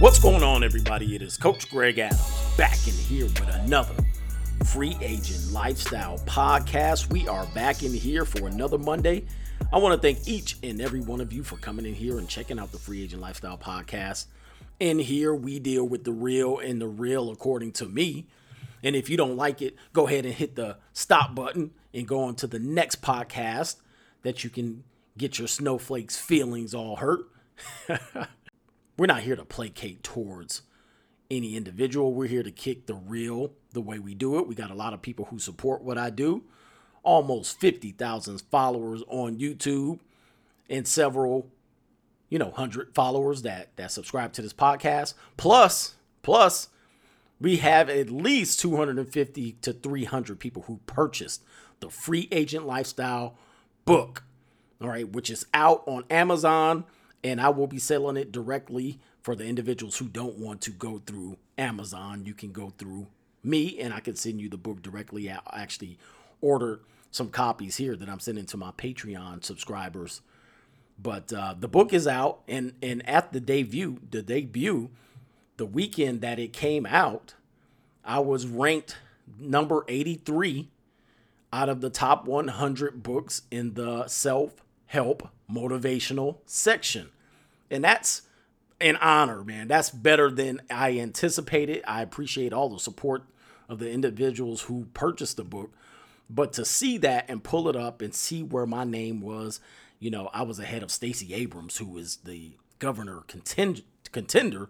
What's going on, everybody? It is Coach Greg Adams back in here with another Free Agent Lifestyle podcast. We are back in here for another Monday. I want to thank each and every one of you for coming in here and checking out the Free Agent Lifestyle podcast. In here, we deal with the real and the real according to me. And if you don't like it, go ahead and hit the stop button and go on to the next podcast that you can get your snowflakes feelings all hurt. We're not here to placate towards any individual. We're here to kick the real the way we do it. We got a lot of people who support what I do. Almost 50,000 followers on YouTube and several, you know, 100 followers that that subscribe to this podcast. Plus, plus we have at least 250 to 300 people who purchased the Free Agent Lifestyle book. All right, which is out on Amazon and I will be selling it directly for the individuals who don't want to go through Amazon. You can go through me and I can send you the book directly. I actually ordered some copies here that I'm sending to my Patreon subscribers. But uh, the book is out, and and at the debut, the debut, the weekend that it came out, I was ranked number 83 out of the top 100 books in the self help motivational section. And that's an honor, man. That's better than I anticipated. I appreciate all the support of the individuals who purchased the book. But to see that and pull it up and see where my name was, you know, I was ahead of Stacey Abrams, who is the governor contend- contender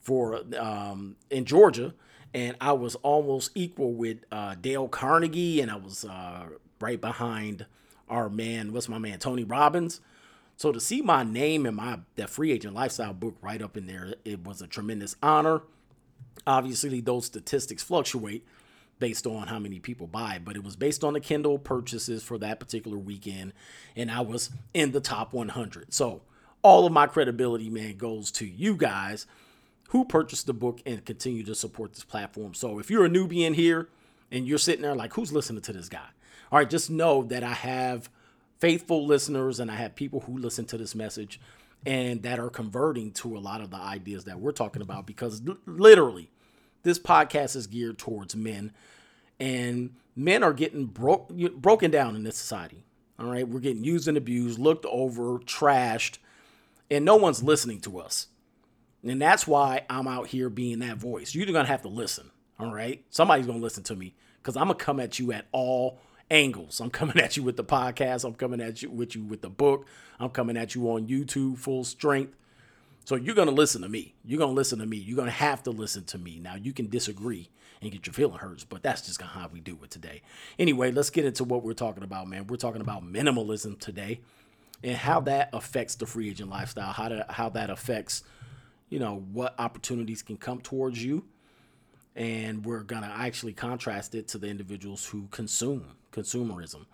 for um, in Georgia, and I was almost equal with uh, Dale Carnegie, and I was uh, right behind our man, what's my man, Tony Robbins. So to see my name and my that free agent lifestyle book right up in there, it was a tremendous honor. Obviously, those statistics fluctuate based on how many people buy, but it was based on the Kindle purchases for that particular weekend, and I was in the top 100. So all of my credibility, man, goes to you guys who purchased the book and continue to support this platform. So if you're a newbie in here and you're sitting there like, who's listening to this guy? All right, just know that I have faithful listeners and I have people who listen to this message and that are converting to a lot of the ideas that we're talking about because l- literally this podcast is geared towards men and men are getting bro- broken down in this society. All right, we're getting used and abused, looked over, trashed, and no one's listening to us. And that's why I'm out here being that voice. You're going to have to listen. All right. Somebody's going to listen to me because I'm going to come at you at all angles. I'm coming at you with the podcast. I'm coming at you with you with the book. I'm coming at you on YouTube full strength. So you're going to listen to me. You're going to listen to me. You're going to have to listen to me. Now you can disagree and get your feeling hurts, but that's just how we do it today. Anyway, let's get into what we're talking about, man. We're talking about minimalism today and how that affects the free agent lifestyle, how to, how that affects, you know, what opportunities can come towards you. And we're to actually contrast it to the individuals who consume consumerism.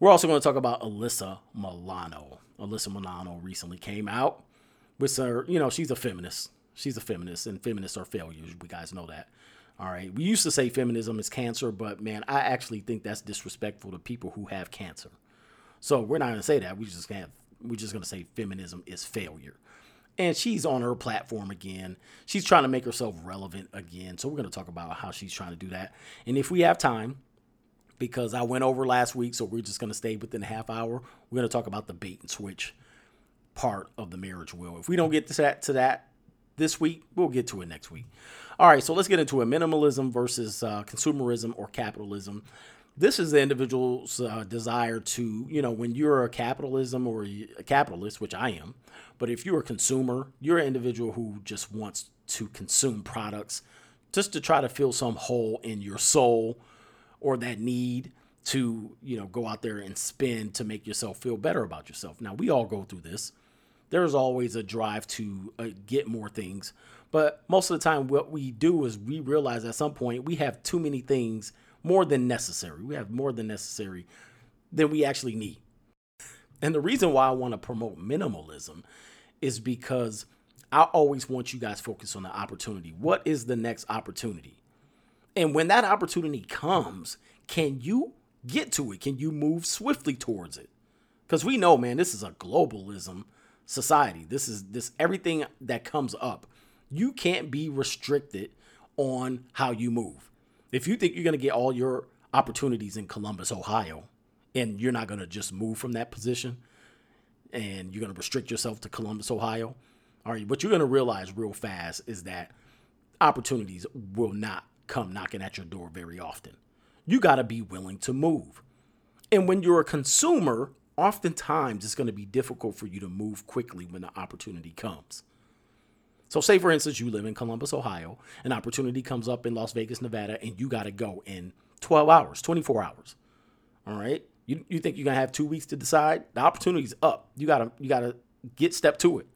We're also going to talk about Alyssa Milano. Alyssa Milano recently came out with her, you know, she's a feminist. She's a feminist, and feminists are failures. We guys know that. All right. We used to say feminism is cancer, but man, I actually think that's disrespectful to people who have cancer. So we're not to say that. We just have we're just to say feminism is failure. And she's on her platform again. She's trying to make herself relevant again. So we're going to talk about how she's trying to do that. And if we have time, because I went over last week, so we're just going to stay within a half hour. We're going to talk about the bait and switch part of the marriage wheel. If we don't get to that to that this week, we'll get to it next week. All right, so let's get into a minimalism versus uh, consumerism or capitalism. This is the individual's uh, desire to, you know, when you're a capitalism or a capitalist, which I am, but if you're a consumer, you're an individual who just wants to consume products just to try to fill some hole in your soul or that need to, you know, go out there and spend to make yourself feel better about yourself. Now, we all go through this. There's always a drive to uh, get more things, but most of the time, what we do is we realize at some point we have too many things more than necessary. We have more than necessary than we actually need. And the reason why I want to promote minimalism is because I always want you guys focus on the opportunity. What is the next opportunity? And when that opportunity comes, can you get to it? Can you move swiftly towards it? Because we know, man, this is a globalism society. This is this everything that comes up. You can't be restricted on how you move. If you think you're going to get all your opportunities in Columbus, Ohio, and you're not going to just move from that position and you're going to restrict yourself to Columbus, Ohio, all right, what you're going to realize real fast is that opportunities will not come knocking at your door very often. You got to be willing to move. And when you're a consumer, oftentimes it's going to be difficult for you to move quickly when the opportunity comes. So, say for instance, you live in Columbus, Ohio, an opportunity comes up in Las Vegas, Nevada, and you got to go in 12 hours, 24 hours. All right. You, you think you're gonna have two weeks to decide? The opportunity's up. You gotta you gotta get step to it.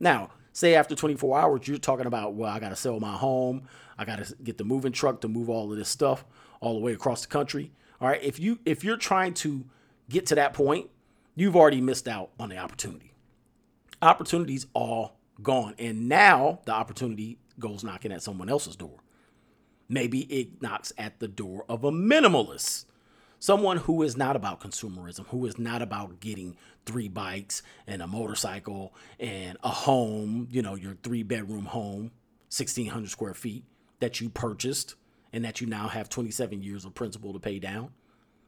Now, say after 24 hours, you're talking about, well, I gotta sell my home, I gotta get the moving truck to move all of this stuff all the way across the country. All right. If you if you're trying to get to that point, you've already missed out on the opportunity. Opportunities all gone. And now the opportunity goes knocking at someone else's door. Maybe it knocks at the door of a minimalist, someone who is not about consumerism, who is not about getting three bikes and a motorcycle and a home, you know, your three bedroom home, 1,600 square feet that you purchased and that you now have 27 years of principal to pay down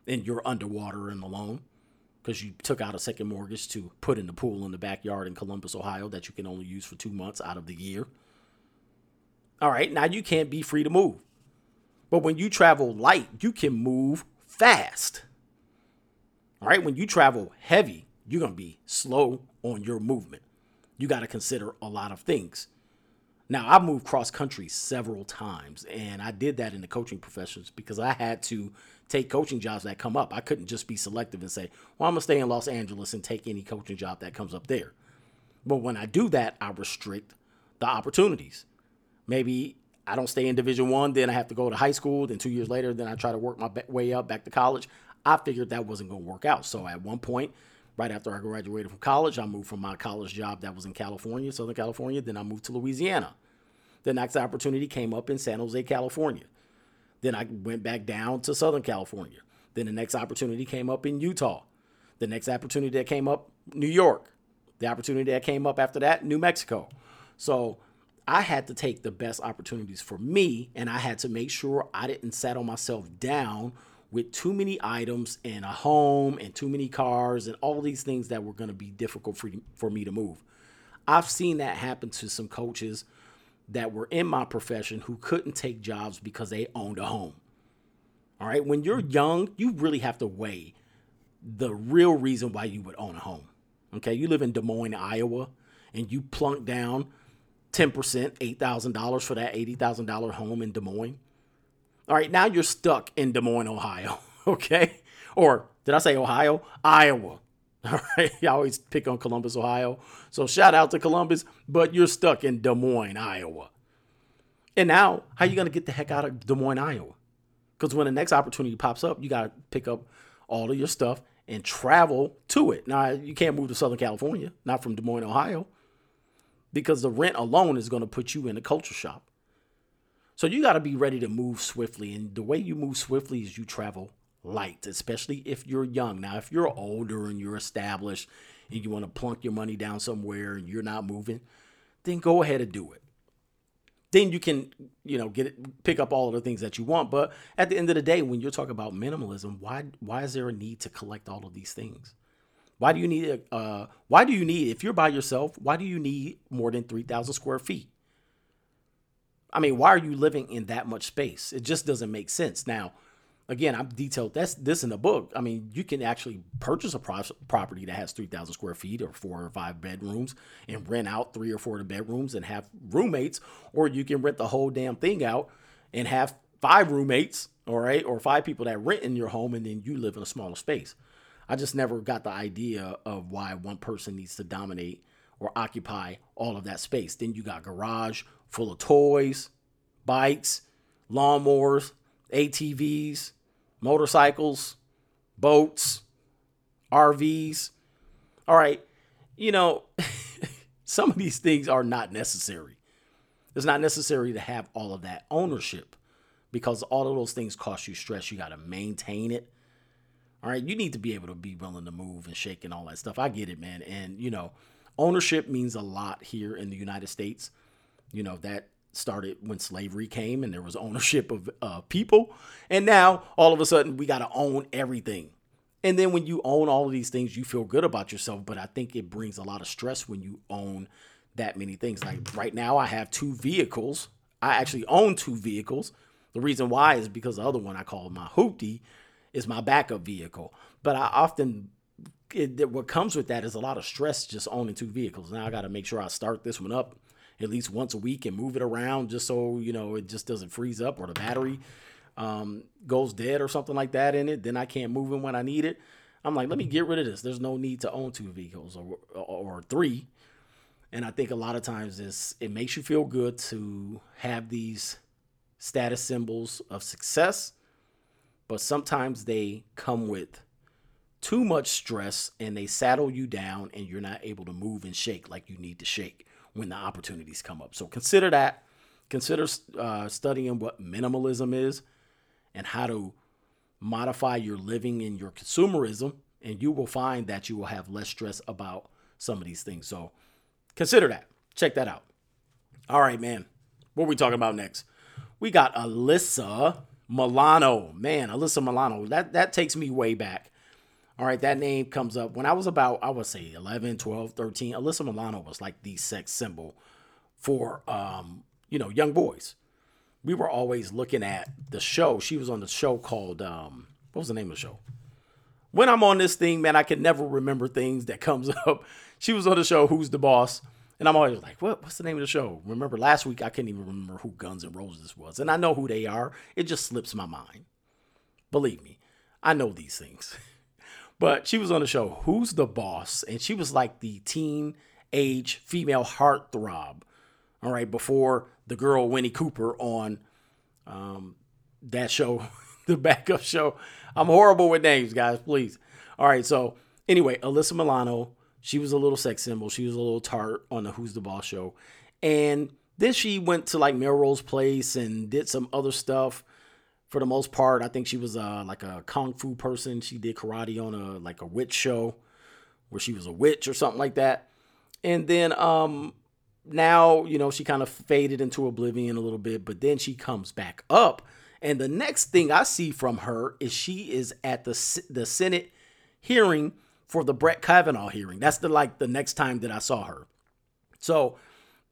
and you're underwater in the loan because you took out a second mortgage to put in the pool in the backyard in Columbus, Ohio that you can only use for two months out of the year. All right, now you can't be free to move. But when you travel light, you can move fast. All right, when you travel heavy, you're going to be slow on your movement. You got to consider a lot of things. Now, I've moved cross country several times, and I did that in the coaching professions because I had to take coaching jobs that come up. I couldn't just be selective and say, well, I'm going to stay in Los Angeles and take any coaching job that comes up there. But when I do that, I restrict the opportunities. Maybe I don't stay in Division One, then I have to go to high school. Then two years later, then I try to work my way up back to college. I figured that wasn't going to work out. So at one point, right after I graduated from college, I moved from my college job that was in California, Southern California. Then I moved to Louisiana. The next opportunity came up in San Jose, California. Then I went back down to Southern California. Then the next opportunity came up in Utah. The next opportunity that came up, New York. The opportunity that came up after that, New Mexico. So I had to take the best opportunities for me, and I had to make sure I didn't settle myself down with too many items and a home and too many cars and all these things that were going to be difficult for, for me to move. I've seen that happen to some coaches that were in my profession who couldn't take jobs because they owned a home. All right. When you're young, you really have to weigh the real reason why you would own a home. Okay. You live in Des Moines, Iowa, and you plunk down 10%, $8,000 for that $80,000 home in Des Moines. All right. Now you're stuck in Des Moines, Ohio. Okay. Or did I say Ohio? Iowa. All right. I always pick on Columbus, Ohio. So shout out to Columbus, but you're stuck in Des Moines, Iowa. And now, how you going to get the heck out of Des Moines, Iowa? Because when the next opportunity pops up, you got to pick up all of your stuff and travel to it. Now, you can't move to Southern California, not from Des Moines, Ohio, because the rent alone is going to put you in a culture shock. So you got to be ready to move swiftly. And the way you move swiftly is you travel light, especially if you're young. Now, if you're older and you're established and you want to plunk your money down somewhere and you're not moving, then go ahead and do it. Then you can, you know, get it, pick up all of the things that you want. But at the end of the day, when you're talking about minimalism, why why is there a need to collect all of these things? Why do you need a? Uh, why do you need if you're by yourself? Why do you need more than three thousand square feet? I mean, why are you living in that much space? It just doesn't make sense. Now, again, I'm detailed that's this in the book. I mean, you can actually purchase a pro- property that has 3,000 square feet or four or five bedrooms and rent out three or four of the bedrooms and have roommates, or you can rent the whole damn thing out and have five roommates, all right, or five people that rent in your home and then you live in a smaller space. I just never got the idea of why one person needs to dominate or occupy all of that space. Then you got garage full of toys, bikes, lawnmowers, ATVs, motorcycles, boats, RVs. All right, you know, some of these things are not necessary. It's not necessary to have all of that ownership because all of those things cost you stress. You got to maintain it. All right, you need to be able to be willing to move and shake and all that stuff. I get it, man. And, you know, ownership means a lot here in the United States. You know, that started when slavery came and there was ownership of uh, people. And now all of a sudden we got to own everything. And then when you own all of these things, you feel good about yourself. But I think it brings a lot of stress when you own that many things. Like right now, I have two vehicles. I actually own two vehicles. The reason why is because the other one I call my hoopty is my backup vehicle. But I often it, what comes with that is a lot of stress just owning two vehicles. Now I got to make sure I start this one up at least once a week and move it around just so you know it just doesn't freeze up or the battery um, goes dead or something like that in it. Then I can't move it when I need it. I'm like, let me get rid of this. There's no need to own two vehicles or or, or three. And I think a lot of times this it makes you feel good to have these status symbols of success, but sometimes they come with too much stress and they saddle you down and you're not able to move and shake like you need to shake when the opportunities come up. So consider that. Consider uh, studying what minimalism is and how to modify your living and your consumerism, and you will find that you will have less stress about some of these things. So consider that. Check that out. All right, man. What are we talking about next? We got Alyssa Milano. Man, Alyssa Milano. That that takes me way back. All right, that name comes up when I was about, I would say 11, 12, 13. Alyssa Milano was like the sex symbol for, um, you know, young boys. We were always looking at the show. She was on the show called, um, what was the name of the show? When I'm on this thing, man, I can never remember things that comes up. She was on the show, Who's the Boss? And I'm always like, what? What's the name of the show? Remember last week, I couldn't even remember who Guns N' Roses was. And I know who they are. It just slips my mind. Believe me, I know these things. But she was on the show, Who's the Boss? And she was like the teen age female heartthrob. All right, before the girl Winnie Cooper on um, that show, the backup show. I'm horrible with names, guys, please. All right, so anyway, Alyssa Milano, she was a little sex symbol. She was a little tart on the Who's the Boss show. And then she went to like Melrose Place and did some other stuff for the most part. I think she was uh, like a kung fu person. She did karate on a like a witch show where she was a witch or something like that. And then um now, you know, she kind of faded into oblivion a little bit, but then she comes back up. And the next thing I see from her is she is at the the Senate hearing for the Brett Kavanaugh hearing. That's the like the next time that I saw her. So,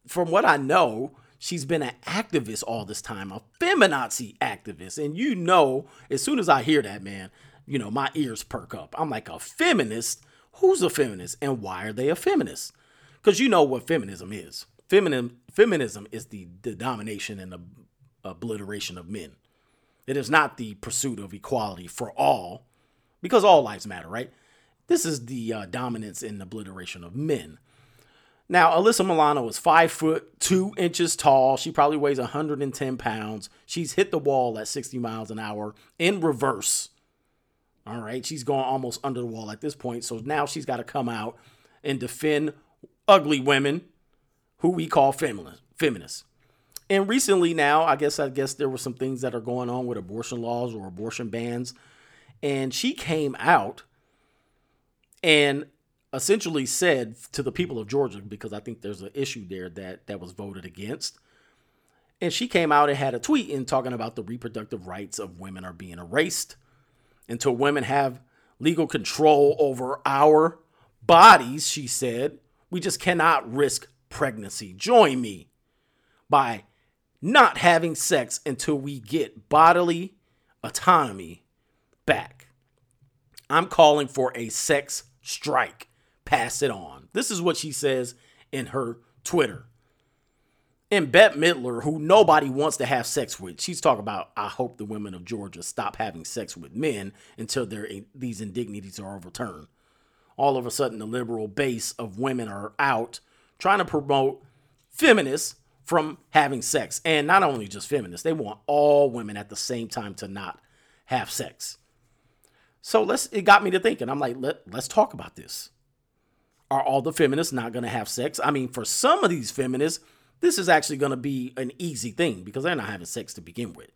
from what I know, she's been an activist all this time, a feminazi activist. And you know, as soon as I hear that, man, you know, my ears perk up. I'm like, a feminist? Who's a feminist? And why are they a feminist? Because you know what feminism is. Feminism, feminism is the, the domination and the obliteration of men. It is not the pursuit of equality for all, because all lives matter, right? This is the uh, dominance and obliteration of men. Now, Alyssa Milano is five foot two inches tall. She probably weighs 110 pounds. She's hit the wall at 60 miles an hour in reverse. All right, she's going almost under the wall at this point. So now she's got to come out and defend ugly women who we call feminists. And recently now, I guess I guess there were some things that are going on with abortion laws or abortion bans. And she came out and essentially said to the people of Georgia, because I think there's an issue there that that was voted against. And she came out and had a tweet in talking about the reproductive rights of women are being erased until women have legal control over our bodies, she said. We just cannot risk pregnancy. Join me by not having sex until we get bodily autonomy back. I'm calling for a sex strike pass it on. This is what she says in her Twitter. And Bette Midler, who nobody wants to have sex with, she's talking about, I hope the women of Georgia stop having sex with men until these indignities are overturned. All of a sudden, the liberal base of women are out trying to promote feminists from having sex. And not only just feminists, they want all women at the same time to not have sex. So let's it got me to thinking. I'm like, let, let's talk about this. Are all the feminists not going to have sex? I mean, for some of these feminists, this is actually going to be an easy thing because they're not having sex to begin with.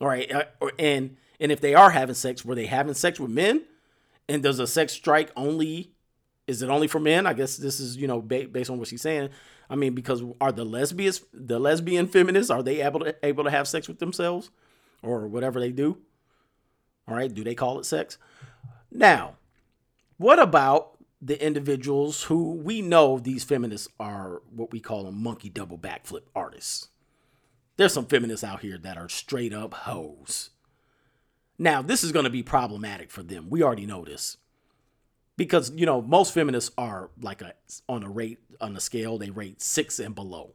All right, uh, and and if they are having sex, were they having sex with men? And does a sex strike only is it only for men? I guess this is you know ba- based on what she's saying. I mean, because are the lesbians, the lesbian feminists, are they able to able to have sex with themselves, or whatever they do? All right, do they call it sex? Now, what about the individuals who we know these feminists are what we call a monkey double backflip artists? There's some feminists out here that are straight up hoes. Now, this is going to be problematic for them. We already know this because you know most feminists are like a on a rate on a scale they rate six and below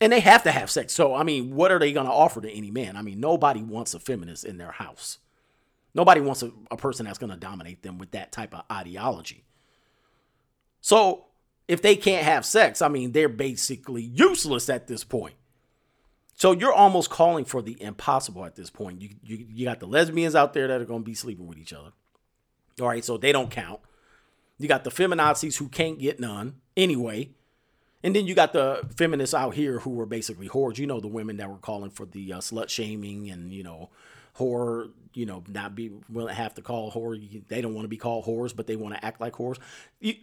and they have to have sex so i mean what are they going to offer to any man i mean nobody wants a feminist in their house nobody wants a, a person that's going to dominate them with that type of ideology so if they can't have sex i mean they're basically useless at this point so you're almost calling for the impossible at this point you, you, you got the lesbians out there that are going to be sleeping with each other all right so they don't count you got the feminazis who can't get none anyway. And then you got the feminists out here who were basically whores. You know, the women that were calling for the uh, slut shaming and, you know, whore, you know, not be will have to call whore. They don't want to be called whores, but they want to act like whores. You,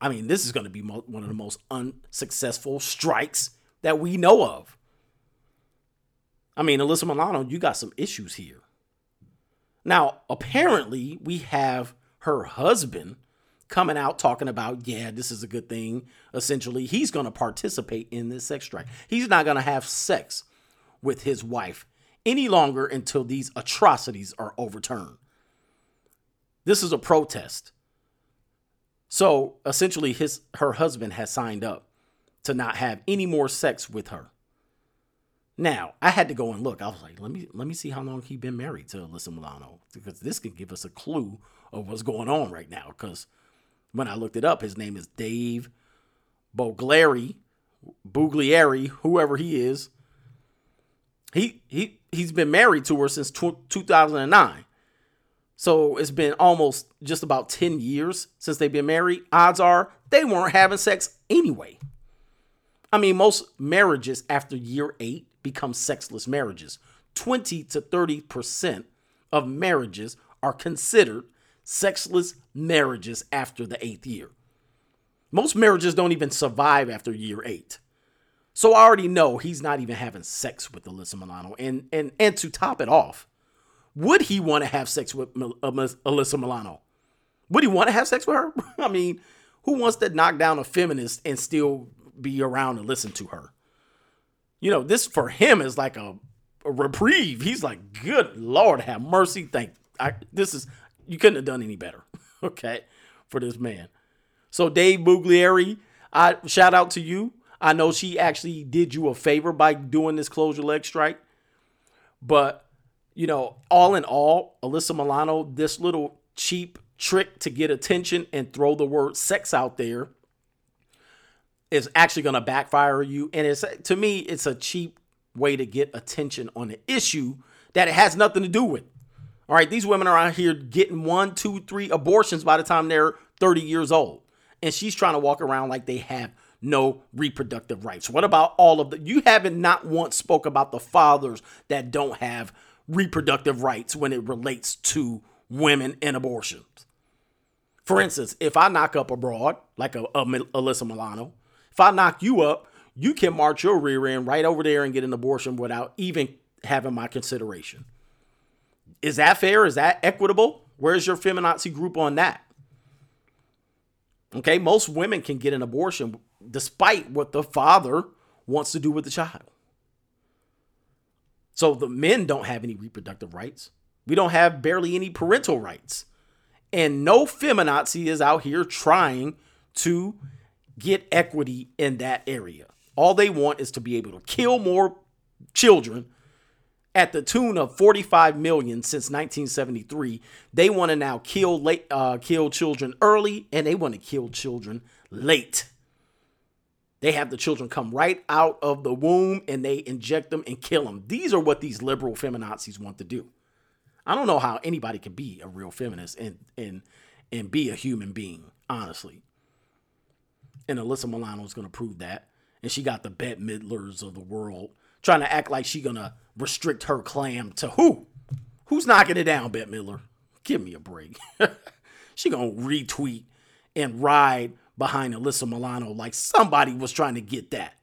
I, mean, this is going to be one of the most unsuccessful strikes that we know of. I mean, Alyssa Milano, you got some issues here. Now, apparently, we have her husband coming out talking about, yeah, this is a good thing. Essentially, he's going to participate in this sex strike. He's not going to have sex with his wife any longer until these atrocities are overturned. This is a protest. So essentially, his her husband has signed up to not have any more sex with her. Now, I had to go and look. I was like, let me let me see how long he been married to Alyssa Milano because this can give us a clue of what's going on right now. Because when I looked it up, his name is Dave Bogliari, Bugliari, whoever he is. He he he's been married to her since 2009. So it's been almost just about 10 years since they've been married. Odds are they weren't having sex anyway. I mean, most marriages after year 8 become sexless marriages. 20 to 30% of marriages are considered sexless marriages after the eighth year. Most marriages don't even survive after year eight. So I already know he's not even having sex with Alyssa Milano. And and and to top it off, would he want to have sex with uh, Alyssa Milano? Would he want to have sex with her? I mean, who wants to knock down a feminist and still be around and listen to her? You know, this for him is like a, a reprieve. He's like, good Lord, have mercy. Thank I, this is you couldn't have done any better, okay, for this man. So Dave Bugliari, I shout out to you. I know she actually did you a favor by doing this closure leg strike. But, you know, all in all, Alyssa Milano, this little cheap trick to get attention and throw the word sex out there is actually going to backfire you. And it's to me, it's a cheap way to get attention on an issue that it has nothing to do with. All right, these women are out here getting one, two, three abortions by the time they're 30 years old. And she's trying to walk around like they have no reproductive rights. What about all of the you haven't not once spoke about the fathers that don't have reproductive rights when it relates to women and abortions. For instance, if I knock up abroad, like a, a Alyssa Milano, if I knock you up, you can march your rear end right over there and get an abortion without even having my consideration. Is that fair? Is that equitable? Where's your feminazi group on that? Okay, most women can get an abortion despite what the father wants to do with the child. So the men don't have any reproductive rights. We don't have barely any parental rights. And no feminazi is out here trying to get equity in that area. All they want is to be able to kill more children at the tune of 45 million since 1973. They want to now kill late, uh, kill children early, and they want to kill children late. They have the children come right out of the womb and they inject them and kill them. These are what these liberal feminazis want to do. I don't know how anybody can be a real feminist and and and be a human being, honestly. And Alyssa Milano is going to prove that. And she got the Bette Midlers of the world trying to act like she gonna restrict her clam to who? Who's knocking it down, Bette Midler? Give me a break. she gonna retweet and ride behind Alyssa Milano like somebody was trying to get that.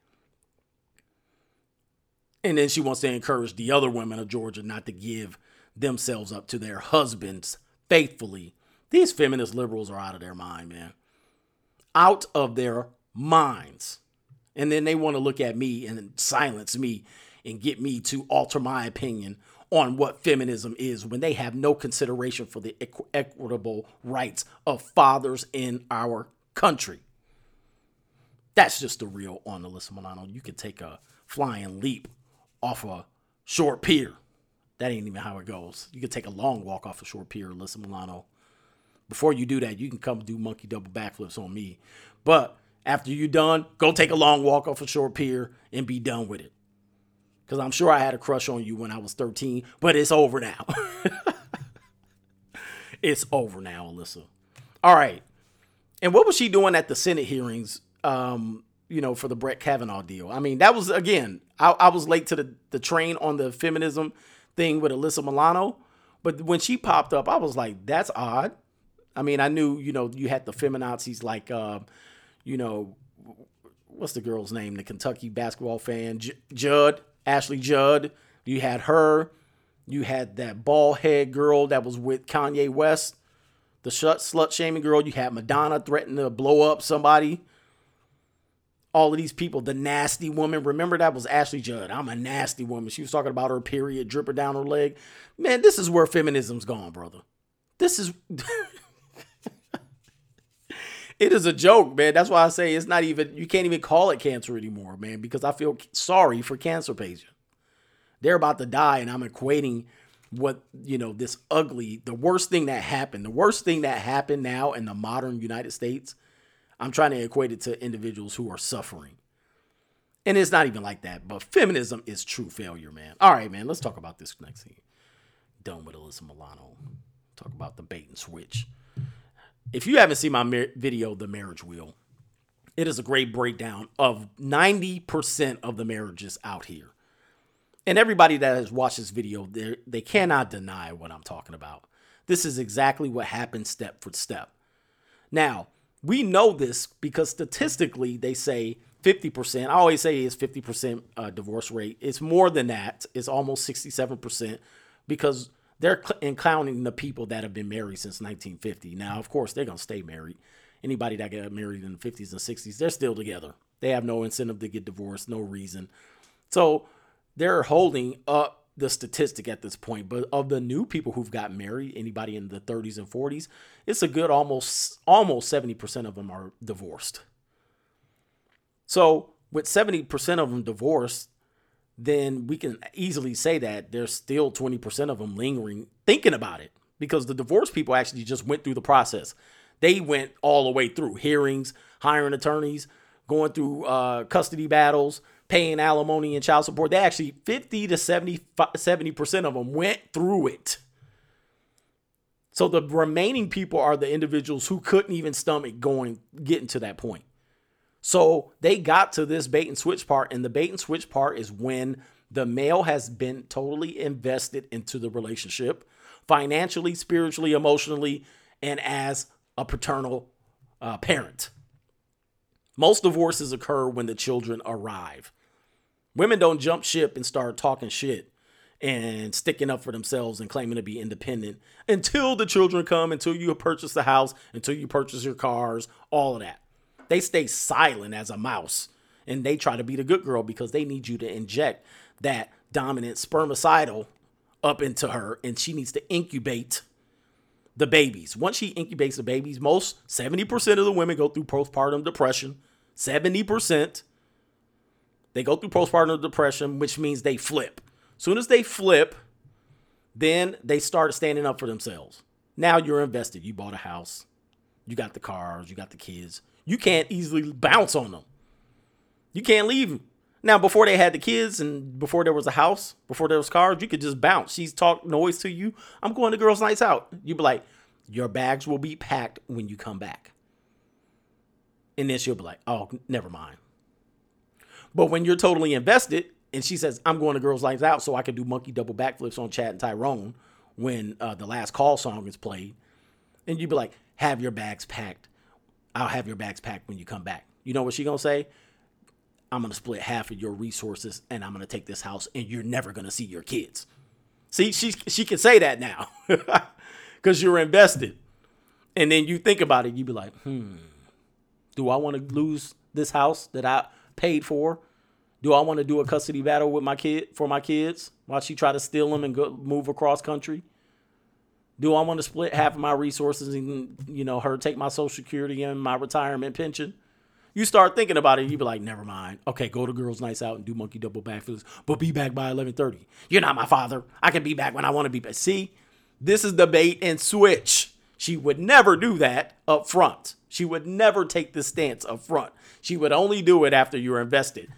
And then she wants to encourage the other women of Georgia not to give themselves up to their husbands faithfully. These feminist liberals are out of their mind, man. Out of their minds. And then they want to look at me and silence me and get me to alter my opinion on what feminism is when they have no consideration for the equ- equitable rights of fathers in our country. That's just the real on Alyssa Milano. You could take a flying leap off a short pier. That ain't even how it goes. You could take a long walk off a short pier, Alyssa Milano. Before you do that, you can come do monkey double backflips on me. But after you're done, go take a long walk off a short pier and be done with it. Because I'm sure I had a crush on you when I was 13, but it's over now. it's over now, Alyssa. All right. And what was she doing at the Senate hearings, um, you know, for the Brett Kavanaugh deal? I mean, that was, again, I, I was late to the, the train on the feminism thing with Alyssa Milano. But when she popped up, I was like, that's odd. I mean, I knew, you know, you had the feminazis like, uh, you know, what's the girl's name? The Kentucky basketball fan, J- Judd, Ashley Judd. You had her. You had that bald head girl that was with Kanye West, the slut shaming girl. You had Madonna threatening to blow up somebody all of these people, the nasty woman. Remember that was Ashley Judd. I'm a nasty woman. She was talking about her period dripping down her leg. Man, this is where feminism's gone, brother. This is it is a joke, man. That's why I say it's not even you can't even call it cancer anymore, man, because I feel sorry for cancer patients. They're about to die, and I'm equating what you know this ugly, the worst thing that happened, the worst thing that happened now in the modern United States I'm trying to equate it to individuals who are suffering. And it's not even like that, but feminism is true failure, man. All right, man, let's talk about this next thing. Done with Alyssa Milano. Talk about the bait and switch. If you haven't seen my mar- video, The Marriage Wheel, it is a great breakdown of 90% of the marriages out here. And everybody that has watched this video, they cannot deny what I'm talking about. This is exactly what happened step for step. Now, we know this because statistically they say 50%. I always say it's 50% uh, divorce rate. It's more than that. It's almost 67% because they're cl- counting the people that have been married since 1950. Now, of course, they're going to stay married. Anybody that got married in the 50s and 60s, they're still together. They have no incentive to get divorced, no reason. So they're holding up the statistic at this point, but of the new people who've got married, anybody in the 30s and 40s, it's a good almost almost 70% of them are divorced. So, with 70% of them divorced, then we can easily say that there's still 20% of them lingering thinking about it because the divorce people actually just went through the process. They went all the way through hearings, hiring attorneys, going through uh, custody battles, paying alimony and child support. They actually 50 to 70 70% of them went through it. So the remaining people are the individuals who couldn't even stomach going getting to that point. So they got to this bait and switch part and the bait and switch part is when the male has been totally invested into the relationship financially, spiritually, emotionally, and as a paternal uh, parent. Most divorces occur when the children arrive. Women don't jump ship and start talking shit and sticking up for themselves and claiming to be independent until the children come, until you purchase the house, until you purchase your cars, all of that. They stay silent as a mouse and they try to be the good girl because they need you to inject that dominant spermicidal up into her and she needs to incubate the babies. Once she incubates the babies, most 70% of the women go through postpartum depression. 70%. They go through postpartum depression, which means they flip. As soon as they flip, then they start standing up for themselves. Now you're invested. You bought a house, you got the cars, you got the kids. You can't easily bounce on them. You can't leave them. Now, before they had the kids and before there was a house, before there was cars, you could just bounce. She's talk noise to you. I'm going to girls' nights out. You'd be like, your bags will be packed when you come back. And then she'll be like, oh, never mind. But when you're totally invested, and she says, I'm going to Girls Nights Out so I can do monkey double backflips on Chad and Tyrone when uh, the last call song is played. And you'd be like, have your bags packed. I'll have your bags packed when you come back. You know what she gonna say? I'm gonna split half of your resources and I'm gonna take this house and you're never gonna see your kids. See, she she can say that now. Cause you're invested. And then you think about it, you be like, hmm, do I want to lose this house that I paid for? Do I want to do a custody battle with my kid for my kids while she try to steal them and go move across country? Do I want to split half of my resources and you know her take my social security and my retirement pension? You start thinking about it, you be like, never mind. Okay, go to girls' nights out and do monkey double backflips, but be back by eleven thirty. You're not my father. I can be back when I want to be back. See, this is the bait and switch. She would never do that up front. She would never take this stance up front. She would only do it after you're invested.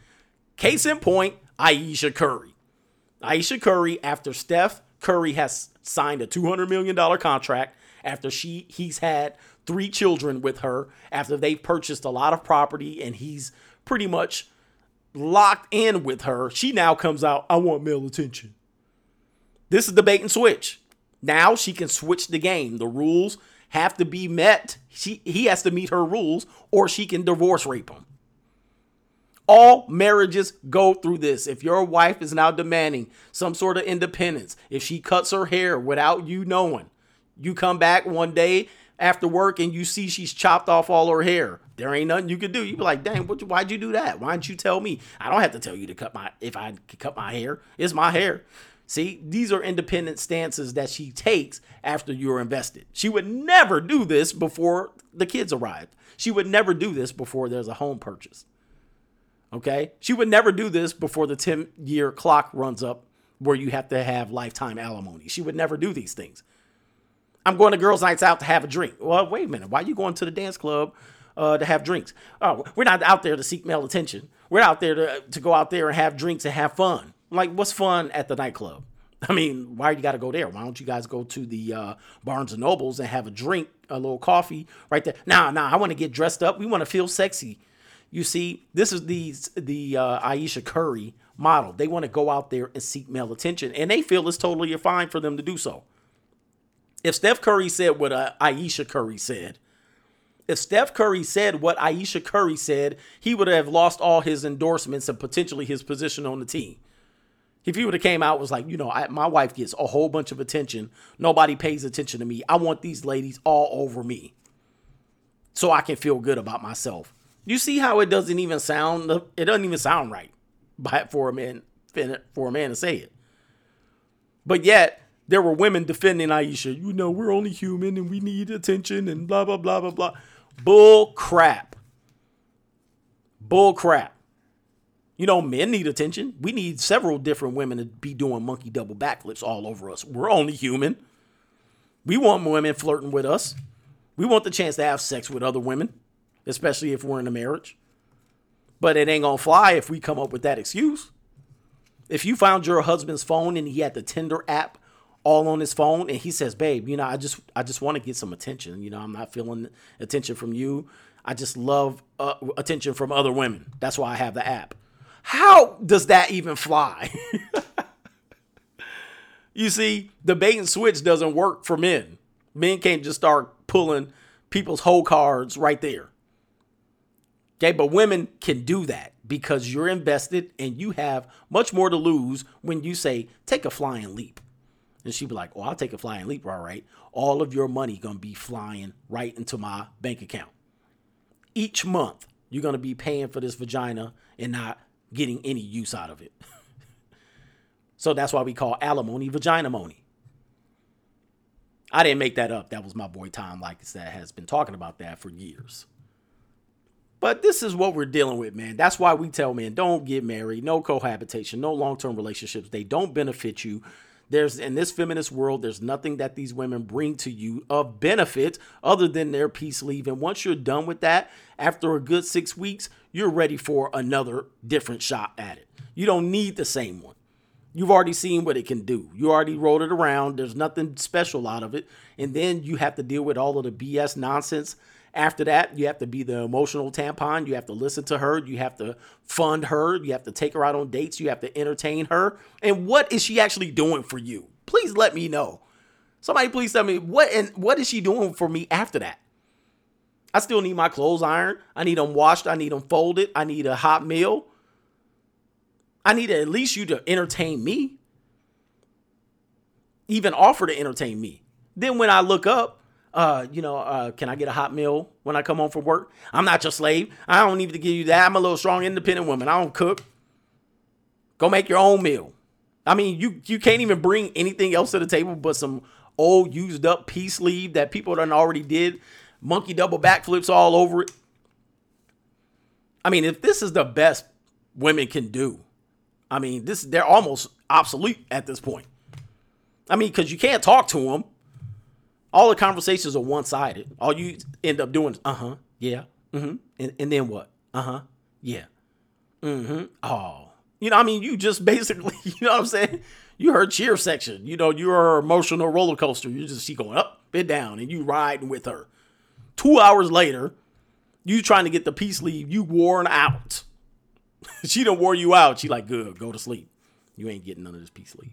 Case in point, Ayesha Curry. Ayesha Curry, after Steph Curry has signed a $200 million contract, after she he's had three children with her, after they've purchased a lot of property and he's pretty much locked in with her, she now comes out, I want male attention. This is the bait and switch. Now she can switch the game. The rules have to be met. She he has to meet her rules or she can divorce rape him. All marriages go through this. If your wife is now demanding some sort of independence, if she cuts her hair without you knowing, you come back one day after work and you see she's chopped off all her hair. There ain't nothing you could do. You be like, dang, what, why'd you do that? Why didn't you tell me? I don't have to tell you to cut my if I cut my hair. It's my hair. See, these are independent stances that she takes after you're invested. She would never do this before the kids arrived. She would never do this before there's a home purchase. Okay? She would never do this before the 10 year clock runs up where you have to have lifetime alimony. She would never do these things. I'm going to girls' nights out to have a drink. Well, wait a minute. Why are you going to the dance club uh, to have drinks? Oh, we're not out there to seek male attention. We're out there to, to go out there and have drinks and have fun. Like, what's fun at the nightclub? I mean, why you got to go there? Why don't you guys go to the uh, Barnes and Nobles and have a drink, a little coffee right there? Nah, nah, I want to get dressed up. We want to feel sexy. You see, this is the the uh, Ayesha Curry model. They want to go out there and seek male attention, and they feel it's totally fine for them to do so. If Steph Curry said what uh, Ayesha Curry said, if Steph Curry said what Ayesha Curry said, he would have lost all his endorsements and potentially his position on the team. If he would have came out was like, you know, I, my wife gets a whole bunch of attention. Nobody pays attention to me. I want these ladies all over me, so I can feel good about myself. You see how it doesn't even sound it doesn't even sound right for a man for a man to say it. But yet there were women defending Ayesha. You know, we're only human and we need attention and blah blah blah blah blah. Bull crap. Bull crap. You know, men need attention. We need several different women to be doing monkey double backflips all over us. We're only human. We want women flirting with us. We want the chance to have sex with other women especially if we're in a marriage. But it ain't gonna fly if we come up with that excuse. If you found your husband's phone and he had the Tinder app all on his phone and he says, "Babe, you know, I just I just want to get some attention. You know, I'm not feeling attention from you. I just love uh, attention from other women. That's why I have the app." How does that even fly? you see, the bait and switch doesn't work for men. Men can't just start pulling people's whole cards right there. Okay, but women can do that because you're invested and you have much more to lose when you say, take a flying leap. And she'd be like, Oh, I'll take a flying leap, all right. All of your money gonna be flying right into my bank account. Each month, you're gonna be paying for this vagina and not getting any use out of it. so that's why we call alimony vagina money. I didn't make that up. That was my boy Tom Leykis that has been talking about that for years. But this is what we're dealing with, man. That's why we tell men don't get married, no cohabitation, no long term relationships. They don't benefit you. There's in this feminist world, there's nothing that these women bring to you of benefit other than their peace leave. And once you're done with that, after a good six weeks, you're ready for another different shot at it. You don't need the same one. You've already seen what it can do. You already rolled it around. There's nothing special out of it. And then you have to deal with all of the BS nonsense after that, you have to be the emotional tampon. You have to listen to her. You have to fund her. You have to take her out on dates. You have to entertain her. And what is she actually doing for you? Please let me know. Somebody please tell me what and what is she doing for me after that? I still need my clothes ironed. I need them washed. I need them folded. I need a hot meal. I need at least you to entertain me. Even offer to entertain me. Then when I look up, uh, you know, uh, can I get a hot meal when I come home from work? I'm not your slave. I don't need to give you that. I'm a little strong, independent woman. I don't cook. Go make your own meal. I mean, you you can't even bring anything else to the table but some old used up peace sleeve that people done already did. Monkey double backflips all over it. I mean, if this is the best women can do, I mean, this they're almost obsolete at this point. I mean, because you can't talk to them. All the conversations are one sided. All you end up doing is, uh huh, yeah, mm hmm. And, and then what? Uh huh, yeah, mm hmm. Oh, you know, I mean, you just basically, you know what I'm saying? You heard cheer section. You know, you're her emotional roller coaster. You just see going up and down and you riding with her. Two hours later, you trying to get the peace leave, you worn out. she done wore you out. She like, good, go to sleep. You ain't getting none of this peace leave.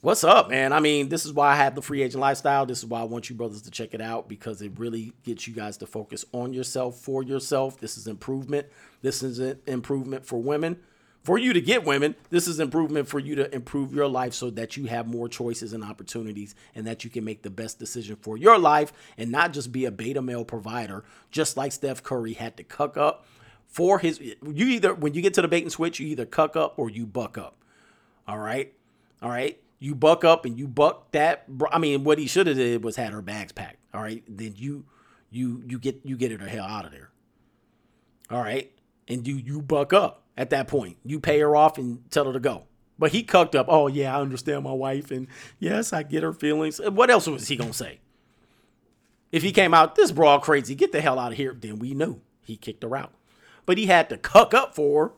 What's up, man? I mean, this is why I have the free agent lifestyle. This is why I want you brothers to check it out because it really gets you guys to focus on yourself for yourself. This is improvement. This is an improvement for women. For you to get women, this is improvement for you to improve your life so that you have more choices and opportunities and that you can make the best decision for your life and not just be a beta male provider, just like Steph Curry had to cuck up for his you either when you get to the bait and switch, you either cuck up or you buck up. All right? All right? You buck up and you buck that. I mean, what he should have did was had her bags packed. All right, then you you you get you get her the hell out of there. All right, and you you buck up at that point. You pay her off and tell her to go. But he cucked up. Oh yeah, I understand my wife, and yes, I get her feelings. What else was he gonna say? If he came out this broad crazy, get the hell out of here, then we knew he kicked her out. But he had to cuck up for her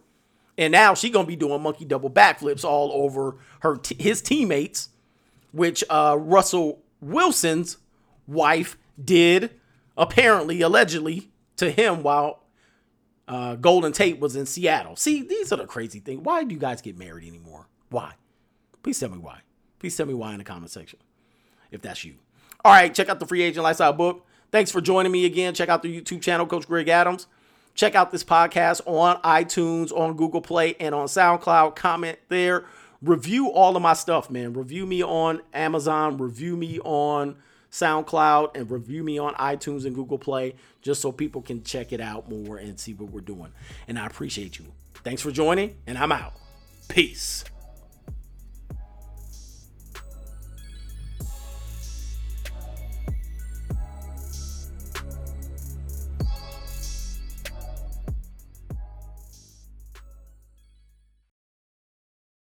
and now she gonna be doing monkey double backflips all over her t- his teammates, which uh, Russell Wilson's wife did apparently allegedly to him while uh, Golden Tate was in Seattle. See, these are the crazy things. Why do you guys get married anymore? Why? Please tell me why. Please tell me why in the comment section if that's you. All right, check out the free agent lifestyle book. Thanks for joining me again. Check out the YouTube channel, Coach Greg Adams. Check out this podcast on iTunes, on Google Play, and on SoundCloud. Comment there. Review all of my stuff, man. Review me on Amazon, review me on SoundCloud, and review me on iTunes and Google Play just so people can check it out more and see what we're doing. And I appreciate you. Thanks for joining, and I'm out. Peace.